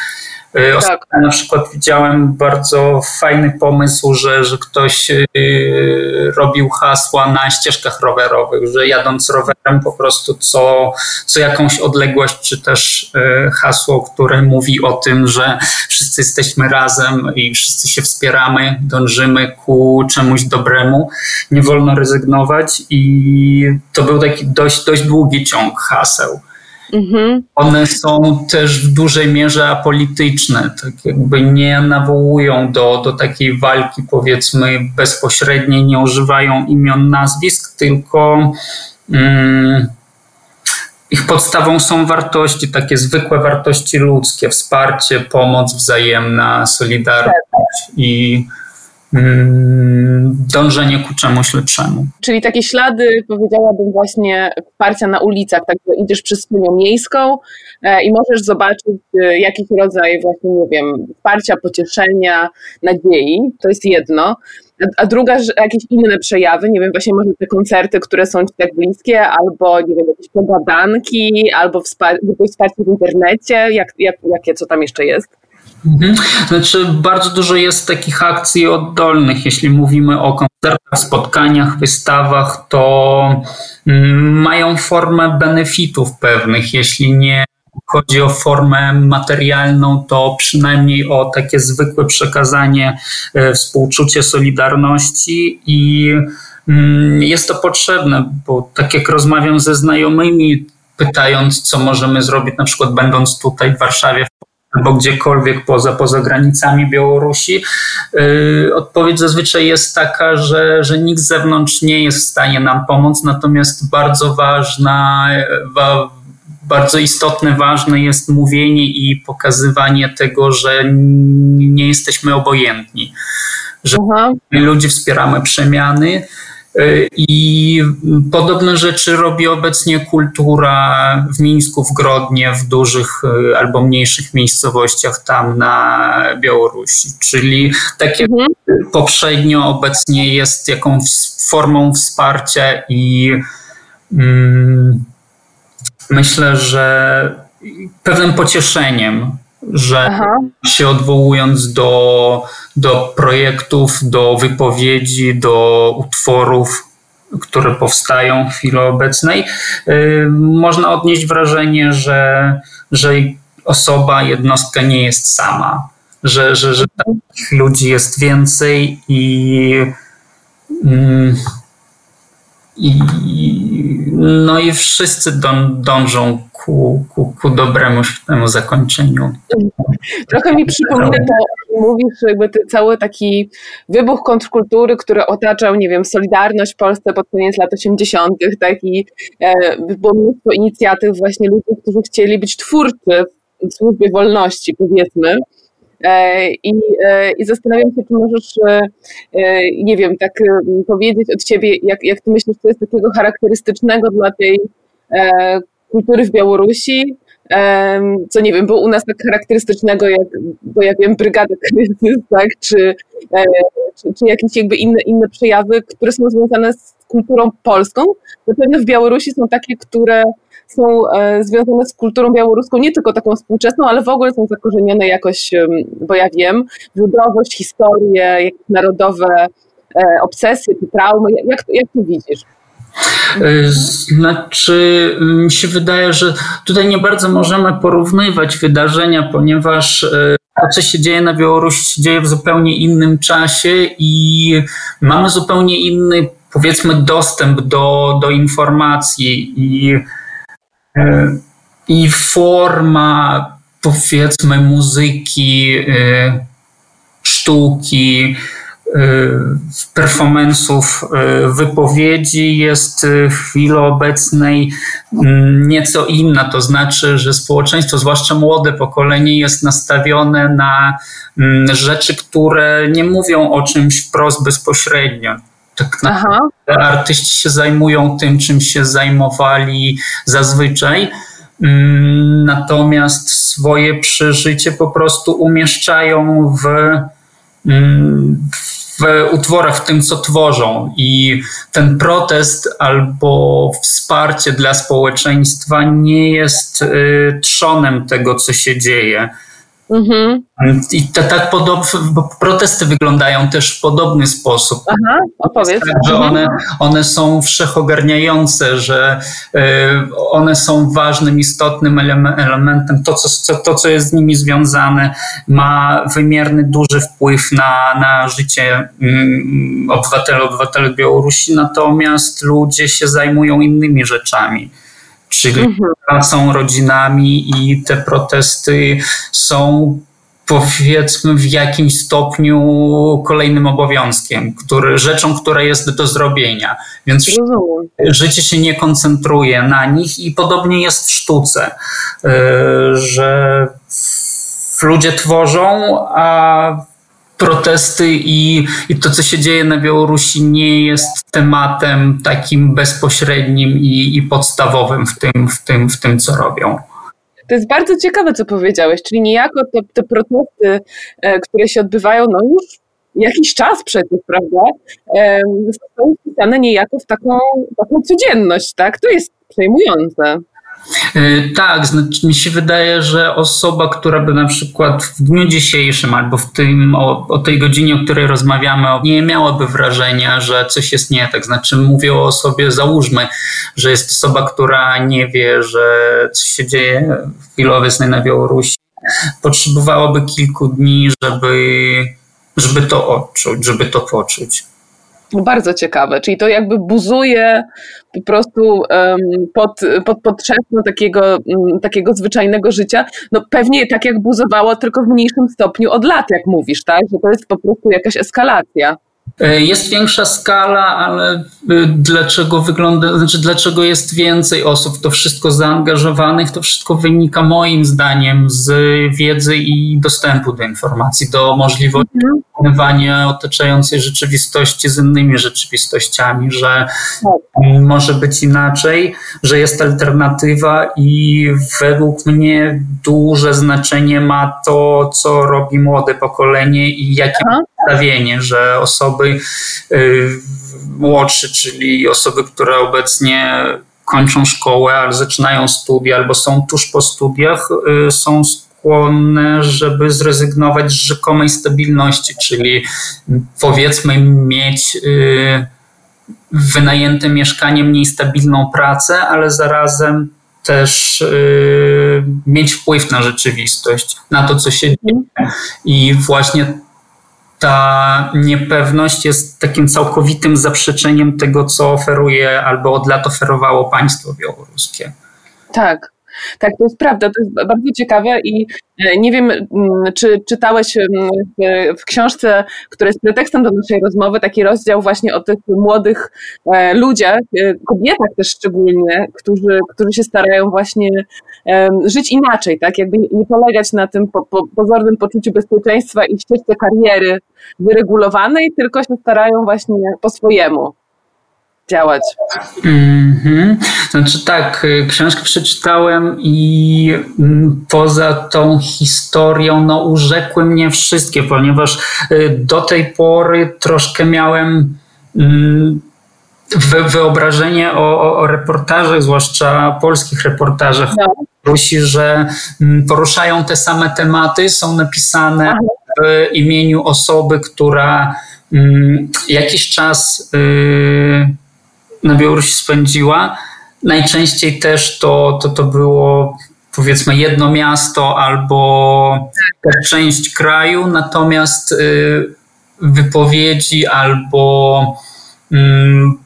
Y, ostatnio tak. na przykład widziałem bardzo fajny pomysł, że, że ktoś y, robił hasła na ścieżkach rowerowych, że jadąc rowerem po prostu co, co jakąś odległość, czy też y, hasło, które mówi o tym, że wszyscy jesteśmy razem i wszyscy się wspieramy, dążymy ku czemuś dobremu, nie wolno rezygnować i to był taki dość, dość długi ciąg haseł. Mhm. One są też w dużej mierze apolityczne, tak jakby nie nawołują do, do takiej walki, powiedzmy, bezpośredniej, nie używają imion, nazwisk, tylko mm, ich podstawą są wartości, takie zwykłe wartości ludzkie, wsparcie, pomoc wzajemna, solidarność i dążenie ku czemuś lepszemu. Czyli takie ślady, powiedziałabym, właśnie wsparcia na ulicach, tak że idziesz przez płynią miejską e, i możesz zobaczyć e, jakiś rodzaj właśnie, nie wiem, wsparcia, pocieszenia, nadziei, to jest jedno. A druga, jakieś inne przejawy, nie wiem, właśnie może te koncerty, które są ci tak bliskie, albo nie wiem, jakieś pogadanki, albo wsparcie, wsparcie w internecie, jak, jak, jakie, co tam jeszcze jest? Mhm. Znaczy, bardzo dużo jest takich akcji oddolnych. Jeśli mówimy o koncertach, spotkaniach, wystawach, to mm, mają formę benefitów pewnych. Jeśli nie chodzi o formę materialną, to przynajmniej o takie zwykłe przekazanie e, współczucie solidarności i mm, jest to potrzebne, bo tak jak rozmawiam ze znajomymi, pytając, co możemy zrobić, na przykład będąc tutaj w Warszawie albo gdziekolwiek poza, poza granicami Białorusi. Yy, odpowiedź zazwyczaj jest taka, że, że nikt z zewnątrz nie jest w stanie nam pomóc, natomiast bardzo ważna, wa, bardzo istotne, ważne jest mówienie i pokazywanie tego, że nie jesteśmy obojętni, że Aha. ludzie wspieramy przemiany, I podobne rzeczy robi obecnie kultura w Mińsku, w Grodnie, w dużych e, albo mniejszych miejscowościach tam na Białorusi. Czyli tak jak mhm. poprzednio obecnie jest jakąś formą wsparcia i mm, myślę, że pewnym pocieszeniem że Aha. się odwołując do, do projektów, do wypowiedzi, do utworów, które powstają w chwili obecnej, yy, można odnieść wrażenie, że, że osoba, jednostka nie jest sama, że, że, że takich ludzi jest więcej i. Yy, i, no i wszyscy dążą ku, ku, ku dobremu temu zakończeniu. Trochę mi przypomina to, mówisz, jakby cały taki wybuch kontrkultury, który otaczał, nie wiem, Solidarność w Polsce pod koniec lat 80., tak i e, było mnóstwo inicjatyw właśnie ludzi, którzy chcieli być twórczy w służbie wolności, powiedzmy. E, I, e, I zastanawiam się, czy możesz, e, nie wiem, tak powiedzieć od ciebie, jak, jak ty myślisz, co jest takiego charakterystycznego dla tej kultury w Białorusi, co nie wiem, było u nas tak charakterystycznego, jak, bo ja wiem, Brygada Kryzys, tak, czy, czy, czy, jakieś jakby inne, inne przejawy, które są związane z kulturą polską. Na pewno w Białorusi są takie, które są e, związane z kulturą białoruską, nie tylko taką współczesną, ale w ogóle są zakorzenione jakoś, bo ja wiem, ludowość, historię, narodowe e, obsesje czy traumy. Jak, jak to widzisz? E, znaczy, mi się wydaje, że tutaj nie bardzo możemy porównywać wydarzenia, ponieważ to, co się dzieje na Białorusi, się dzieje w zupełnie innym czasie i mamy zupełnie inny, powiedzmy, dostęp do, do informacji i i forma, powiedzmy, muzyki, e, sztuki, e, performance'ów, wypowiedzi jest w chwili obecnej mm, nieco inna. To znaczy, że społeczeństwo, zwłaszcza młode pokolenie, jest nastawione na mm, rzeczy, które nie mówią o czymś wprost bezpośrednio tak naprawdę artyści się zajmują tym, czym się zajmowali zazwyczaj. mm, natomiast swoje przeżycie po prostu umieszczają w, mm, w utworach, w tym, co tworzą. I ten protest albo wsparcie dla społeczeństwa nie jest y, trzonem tego, co się dzieje. Mhm. I te, tak podob, protesty wyglądają też w podobny sposób. Aha, opowiedz. Tak, że mhm. one, one są wszechogarniające, że y, one są ważnym, istotnym elementem. To co, to, co jest z nimi związane, ma wymierny, duży wpływ na, na życie obywateli, obywateli Białorusi, natomiast ludzie się zajmują innymi rzeczami czyli mhm. pracą, rodzinami i te protesty są powiedzmy w jakimś stopniu kolejnym obowiązkiem, który, rzeczą, która jest do zrobienia. Więc życie się nie koncentruje na nich i podobnie jest w sztuce, y, że ludzie tworzą, a protesty i, i to, co się dzieje na Białorusi, nie jest tematem takim bezpośrednim i, i podstawowym w tym, w, tym, w tym, co robią. To jest bardzo ciekawe, co powiedziałeś, czyli niejako te, te protesty, e, które się odbywają no już jakiś czas przecież, prawda, są wpisane niejako w taką, taką codzienność, tak? To jest przejmujące. E, tak, znaczy mi się wydaje, że osoba, która by na przykład w dniu dzisiejszym albo w tym, o, o, tej godzinie, o której rozmawiamy, nie miałaby wrażenia, że coś jest nie tak. Znaczy mówię o osobie, załóżmy, że jest osoba, która nie wie, że coś się dzieje w chwili obecnej na Białorusi. Potrzebowałaby kilku dni, żeby, żeby to odczuć, żeby to poczuć. Bardzo ciekawe, czyli to jakby buzuje po prostu um, pod, pod, pod takiego, um, takiego zwyczajnego życia. No pewnie tak jak buzowało, tylko w mniejszym stopniu od lat, jak mówisz, tak? Że to jest po prostu jakaś eskalacja. E, jest większa skala, ale e, dlaczego wygląda, znaczy dlaczego jest więcej osób, to wszystko zaangażowanych, to wszystko wynika moim zdaniem z wiedzy i dostępu do informacji, do możliwości mhm. porównywania otaczającej rzeczywistości z innymi rzeczywistościami, że może być inaczej, że jest alternatywa i według mnie duże znaczenie ma to, co robi młode pokolenie i jakie nastawienie, że osoby y, młodsze, czyli osoby, które obecnie kończą szkołę, ale zaczynają studia albo są tuż po studiach, y, są skłonne, żeby zrezygnować z rzekomej stabilności, czyli powiedzmy mieć y, wynajęte mieszkanie, mniej stabilną pracę, ale zarazem też mieć wpływ na rzeczywistość, na to, co się dzieje. I właśnie ta niepewność jest takim całkowitym zaprzeczeniem tego, co oferuje albo od lat oferowało państwo białoruskie. Tak, tak, to jest prawda, to jest bardzo ciekawe i e, nie wiem, mm, czy czytałeś mm, w książce, która jest pretekstem do naszej rozmowy, taki rozdział właśnie o tych młodych e, ludziach, e, kobietach też szczególnie, którzy, którzy się starają właśnie żyć inaczej, tak, jakby nie polegać na tym po, po, pozornym poczuciu bezpieczeństwa i ścieżce kariery wyregulowanej, tylko się starają właśnie po swojemu działać. Mm-hmm. Znaczy tak, y, książkę przeczytałem i mm, poza tą historią no, urzekły mnie wszystkie, ponieważ y, do tej pory troszkę miałem mm, wyobrażenie o, o, reportażach, zwłaszcza polskich reportażach no. Rusi, że mm, poruszają te same tematy, są napisane Aha. w imieniu osoby, która jakiś czas y, na Białorusi spędziła. Najczęściej też to, to, to było powiedzmy jedno miasto albo część kraju, natomiast y, wypowiedzi albo mm,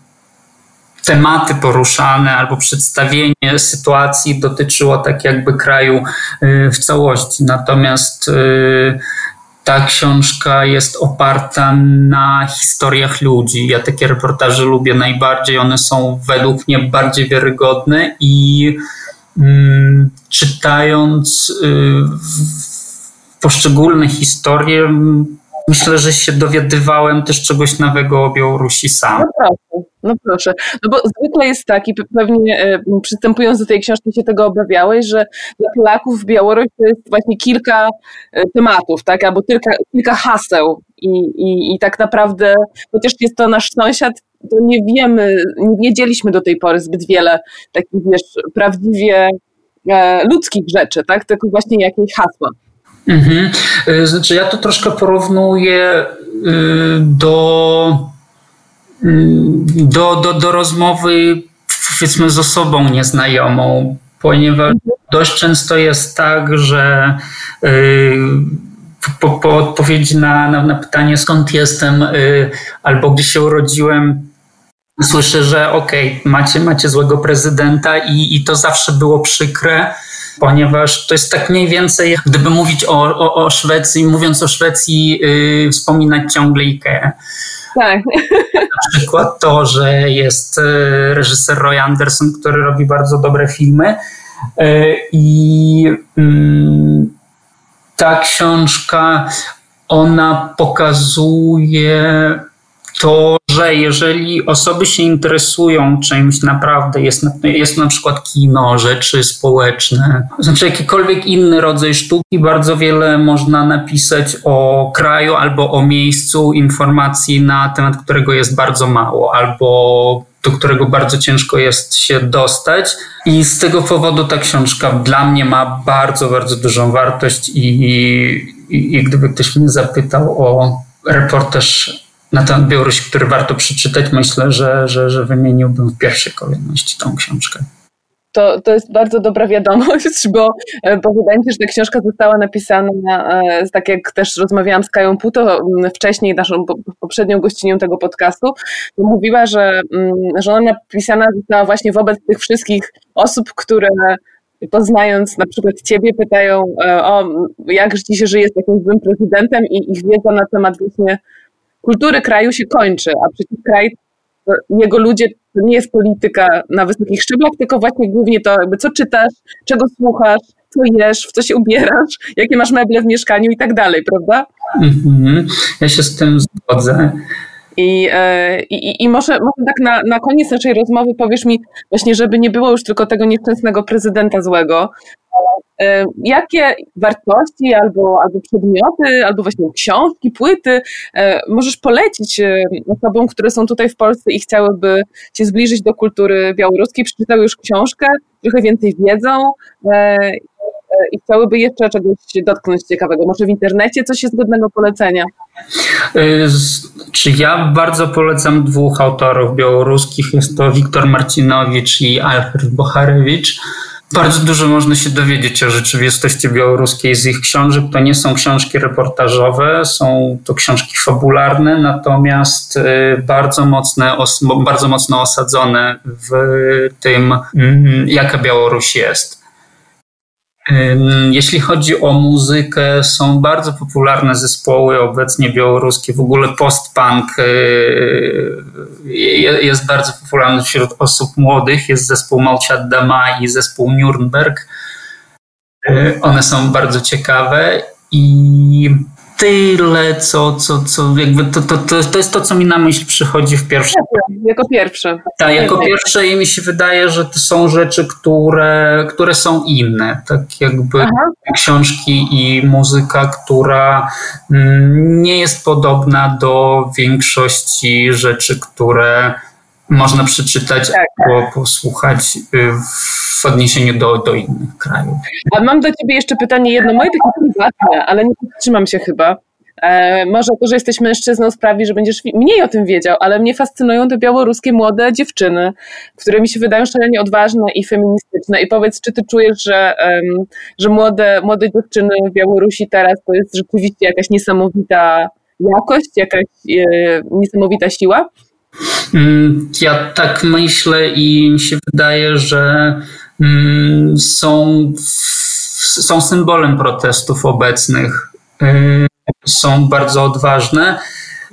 tematy poruszane albo przedstawienie sytuacji dotyczyło tak jakby kraju y, w całości. Natomiast y, ta książka jest oparta na historiach ludzi. Ja takie reportaże lubię najbardziej. One są według mnie bardziej wiarygodne i mm, czytając y, poszczególne historie, myślę, że się dowiadywałem też czegoś nowego o Białorusi sam. No proszę, no proszę. No bo zwykle jest tak i pewnie e, przystępując do tej książki się tego obawiałeś, że dla Polaków Białoruś to jest właśnie kilka e, tematów, tak, albo kilka, kilka haseł i, i, i tak naprawdę, chociaż jest to nasz sąsiad, to nie wiemy, nie wiedzieliśmy do tej pory zbyt wiele takich, wiesz, prawdziwie e, ludzkich rzeczy, tak, tylko właśnie jakieś hasła. Mhm. Y, znaczy, ja to troszkę porównuję y, do, y, do, do, do rozmowy powiedzmy z osobą nieznajomą, ponieważ dość często jest tak, że po, po odpowiedzi na, na, na, pytanie skąd jestem albo gdzie się urodziłem, słyszę, że okej, okay, macie, macie złego prezydenta i, i to zawsze było przykre ponieważ to jest tak mniej więcej, gdyby mówić o, o, o Szwecji, mówiąc o Szwecji, yy, wspominać ciągle Ikea. Tak. Na przykład to, że jest yy, reżyser Roy Anderson, który robi bardzo dobre filmy yy, i yy, ta książka, ona pokazuje to, że jeżeli osoby się interesują czymś naprawdę, jest na, jest na przykład kino, rzeczy społeczne, znaczy jakikolwiek inny rodzaj sztuki, bardzo wiele można napisać o kraju albo o miejscu informacji na temat którego jest bardzo mało, albo do którego bardzo ciężko jest się dostać. I z tego powodu ta książka dla mnie ma bardzo, bardzo dużą wartość i, i, i gdyby ktoś mnie zapytał o reportaż na temat Białorusi, który warto przeczytać, myślę, że, że, że wymieniłbym w pierwszej kolejności tą książkę. To, to jest bardzo dobra wiadomość, bo, e, bo wydaje mi się, że ta książka została napisana, e, tak jak też rozmawiałam z Kają Puto wcześniej, naszą poprzednią gościnią tego podcastu, mówiła, że, że ona napisana została właśnie wobec tych wszystkich osób, które poznając na przykład ciebie, pytają e, o jak ci się żyje z takim złym prezydentem i ich wiedza na temat właśnie kultury kraju się kończy, a przecież kraj, jego ludzie to nie jest polityka na wysokich szczeblach, tylko właśnie głównie to, jakby co czytasz, czego słuchasz, co jesz, w co się ubierasz, jakie masz meble w mieszkaniu i tak dalej, prawda? Mhm. Ja się z tym zgodzę. I, e, i, i może, może tak na, na koniec naszej rozmowy powiesz mi właśnie, żeby nie było już tylko tego nieszczęsnego prezydenta złego, jakie wartości albo, albo przedmioty, albo właśnie książki, płyty e, możesz polecić e, osobom, które są tutaj w Polsce i chciałyby się zbliżyć do kultury białoruskiej, przeczytały już książkę, trochę więcej wiedzą i chciałyby jeszcze czegoś dotknąć ciekawego. Może w internecie coś jest godnego polecenia? Czy ja bardzo polecam dwóch autorów białoruskich. Jest to Wiktor Marcinowicz i Alfred Bocharewicz. Bardzo dużo można się dowiedzieć o rzeczywistości białoruskiej z ich książek. To nie są książki reportażowe, są to książki fabularne, natomiast y, bardzo, mocne, bardzo mocno osadzone w tym, mm, jaka Białoruś jest. Jeśli chodzi o muzykę, są bardzo popularne zespoły obecnie białoruskie. W ogóle post-punk y, jest bardzo popularny wśród osób młodych. Jest zespół Malchat Dama i zespół Nürnberg. Y, one są bardzo ciekawe i tyle, co, co, co jakby to, to, to, to jest to, co mi na myśl przychodzi w pierwszym. Jako pierwsze. Tak, jako pierwsze i mi się wydaje, że to są rzeczy, które, które są inne. Tak jakby Aha. książki i muzyka, która mm, nie jest podobna do większości rzeczy, które można przeczytać tak. albo posłuchać y, w odniesieniu do, do innych krajów. A mam do ciebie jeszcze pytanie jedno, moje takie prywatne, ale nie powstrzymam się chyba. E, może to, że jesteś mężczyzną sprawi, że będziesz mniej o tym wiedział, ale mnie fascynują te białoruskie młode dziewczyny, które mi się wydają szalenie odważne i feministyczne. I powiedz, czy ty czujesz, że, um, że młode, młode dziewczyny w Białorusi teraz to jest rzeczywiście jakaś niesamowita jakość, jakaś e, niesamowita siła? Mm, ja tak myślę i mi się wydaje, że mm, są, są symbolem protestów obecnych. Y, są bardzo odważne.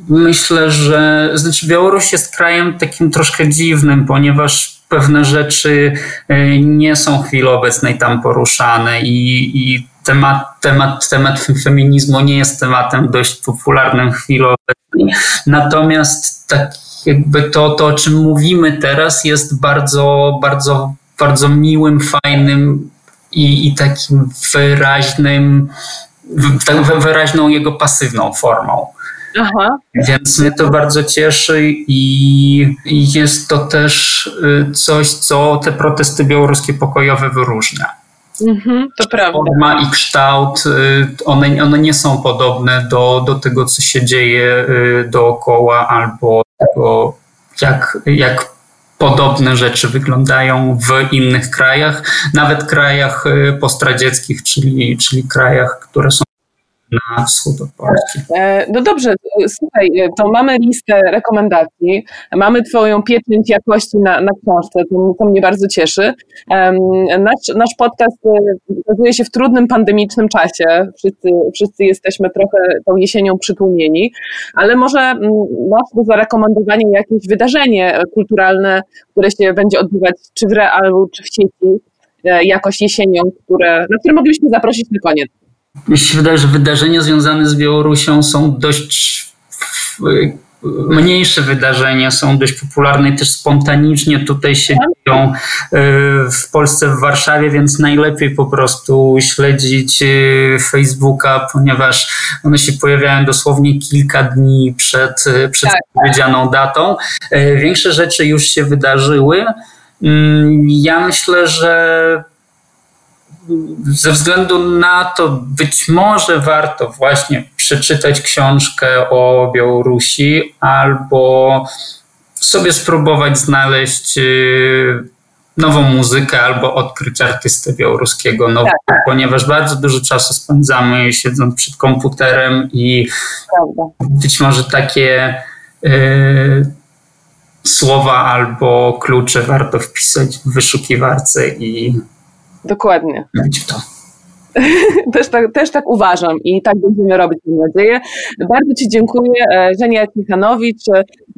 Myślę, że znaczy Białoruś jest krajem takim troszkę dziwnym, ponieważ pewne rzeczy y, nie są w chwili obecnej tam poruszane i, i temat, temat, temat feminizmu nie jest tematem dość popularnym obecnej. Natomiast tak jakby to, to, o czym mówimy teraz, jest bardzo, bardzo, bardzo miłym, fajnym i, i takim wyraźnym, tak wyraźną jego pasywną formą. Aha. Więc mnie to bardzo cieszy i, i jest to też y, coś, co te protesty białoruskie pokojowe wyróżnia. Mhm, to prawda. Forma i kształt, y, one, one nie są podobne do, do tego, co się dzieje y, dookoła, albo tego, jak, jak podobne rzeczy wyglądają w innych krajach, nawet krajach postradzieckich, czyli, czyli krajach, które są na wschód od Polski. E, no dobrze, słuchaj, to mamy listę rekomendacji, mamy Twoją pieczęć jakości na, na książce, to, to mnie bardzo cieszy. Nasz, nasz podcast ukazuje się w trudnym pandemicznym czasie, wszyscy, wszyscy jesteśmy trochę tą jesienią przytłumieni, ale może mm, masz do zarekomendowania jakieś wydarzenie kulturalne, które się będzie odbywać czy w realu, czy w sieci, e, jakoś jesienią, które, na które moglibyśmy zaprosić na koniec. Mi się wydaje, że wydarzenia związane z Białorusią są dość mniejsze wydarzenia, są dość popularne i też spontanicznie tutaj się dzieją e, w Polsce, w Warszawie, więc najlepiej po prostu śledzić e, Facebooka, ponieważ one się pojawiają dosłownie kilka dni przed, e, przed tak. powiedzianą datą. Większe rzeczy już się wydarzyły. Mm, ja myślę, że ze względu na to być może warto właśnie przeczytać książkę o Białorusi albo sobie spróbować znaleźć y, nową muzykę albo odkryć artystę białoruskiego nowego, tak. ponieważ bardzo dużo czasu spędzamy siedząc przed komputerem i być może takie y, słowa albo klucze warto wpisać w wyszukiwarce i Dokładnie. to. też, tak, też tak uważam i tak będziemy robić, mam nadzieję. Bardzo Ci dziękuję. E, Żenia Michanowicz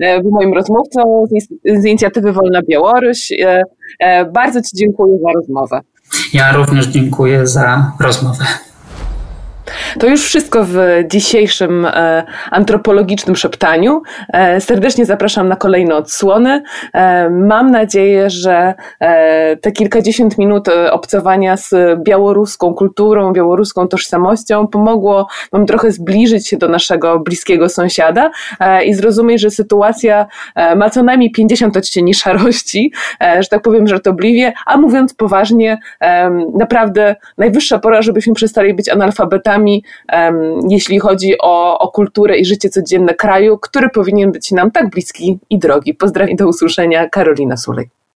e, był moim rozmówcą z inicjatywy Wolna Białoruś. E, bardzo Ci dziękuję za rozmowę. Ja również dziękuję za rozmowę. To już wszystko w dzisiejszym e, antropologicznym szeptaniu. E, serdecznie zapraszam na kolejne odsłony. E, mam nadzieję, że te kilkadziesiąt minut obcowania z białoruską kulturą, białoruską tożsamością pomogło Wam trochę zbliżyć się do naszego bliskiego sąsiada i zrozumieć, że sytuacja ma co najmniej 50 odcieni szarości, że tak powiem żartobliwie, a mówiąc poważnie, naprawdę najwyższa pora, żebyśmy przestali być analfabetami jeśli chodzi o, o kulturę i życie codzienne kraju, który powinien być nam tak bliski i drogi. Pozdrawiam do usłyszenia, Karolina Sulej.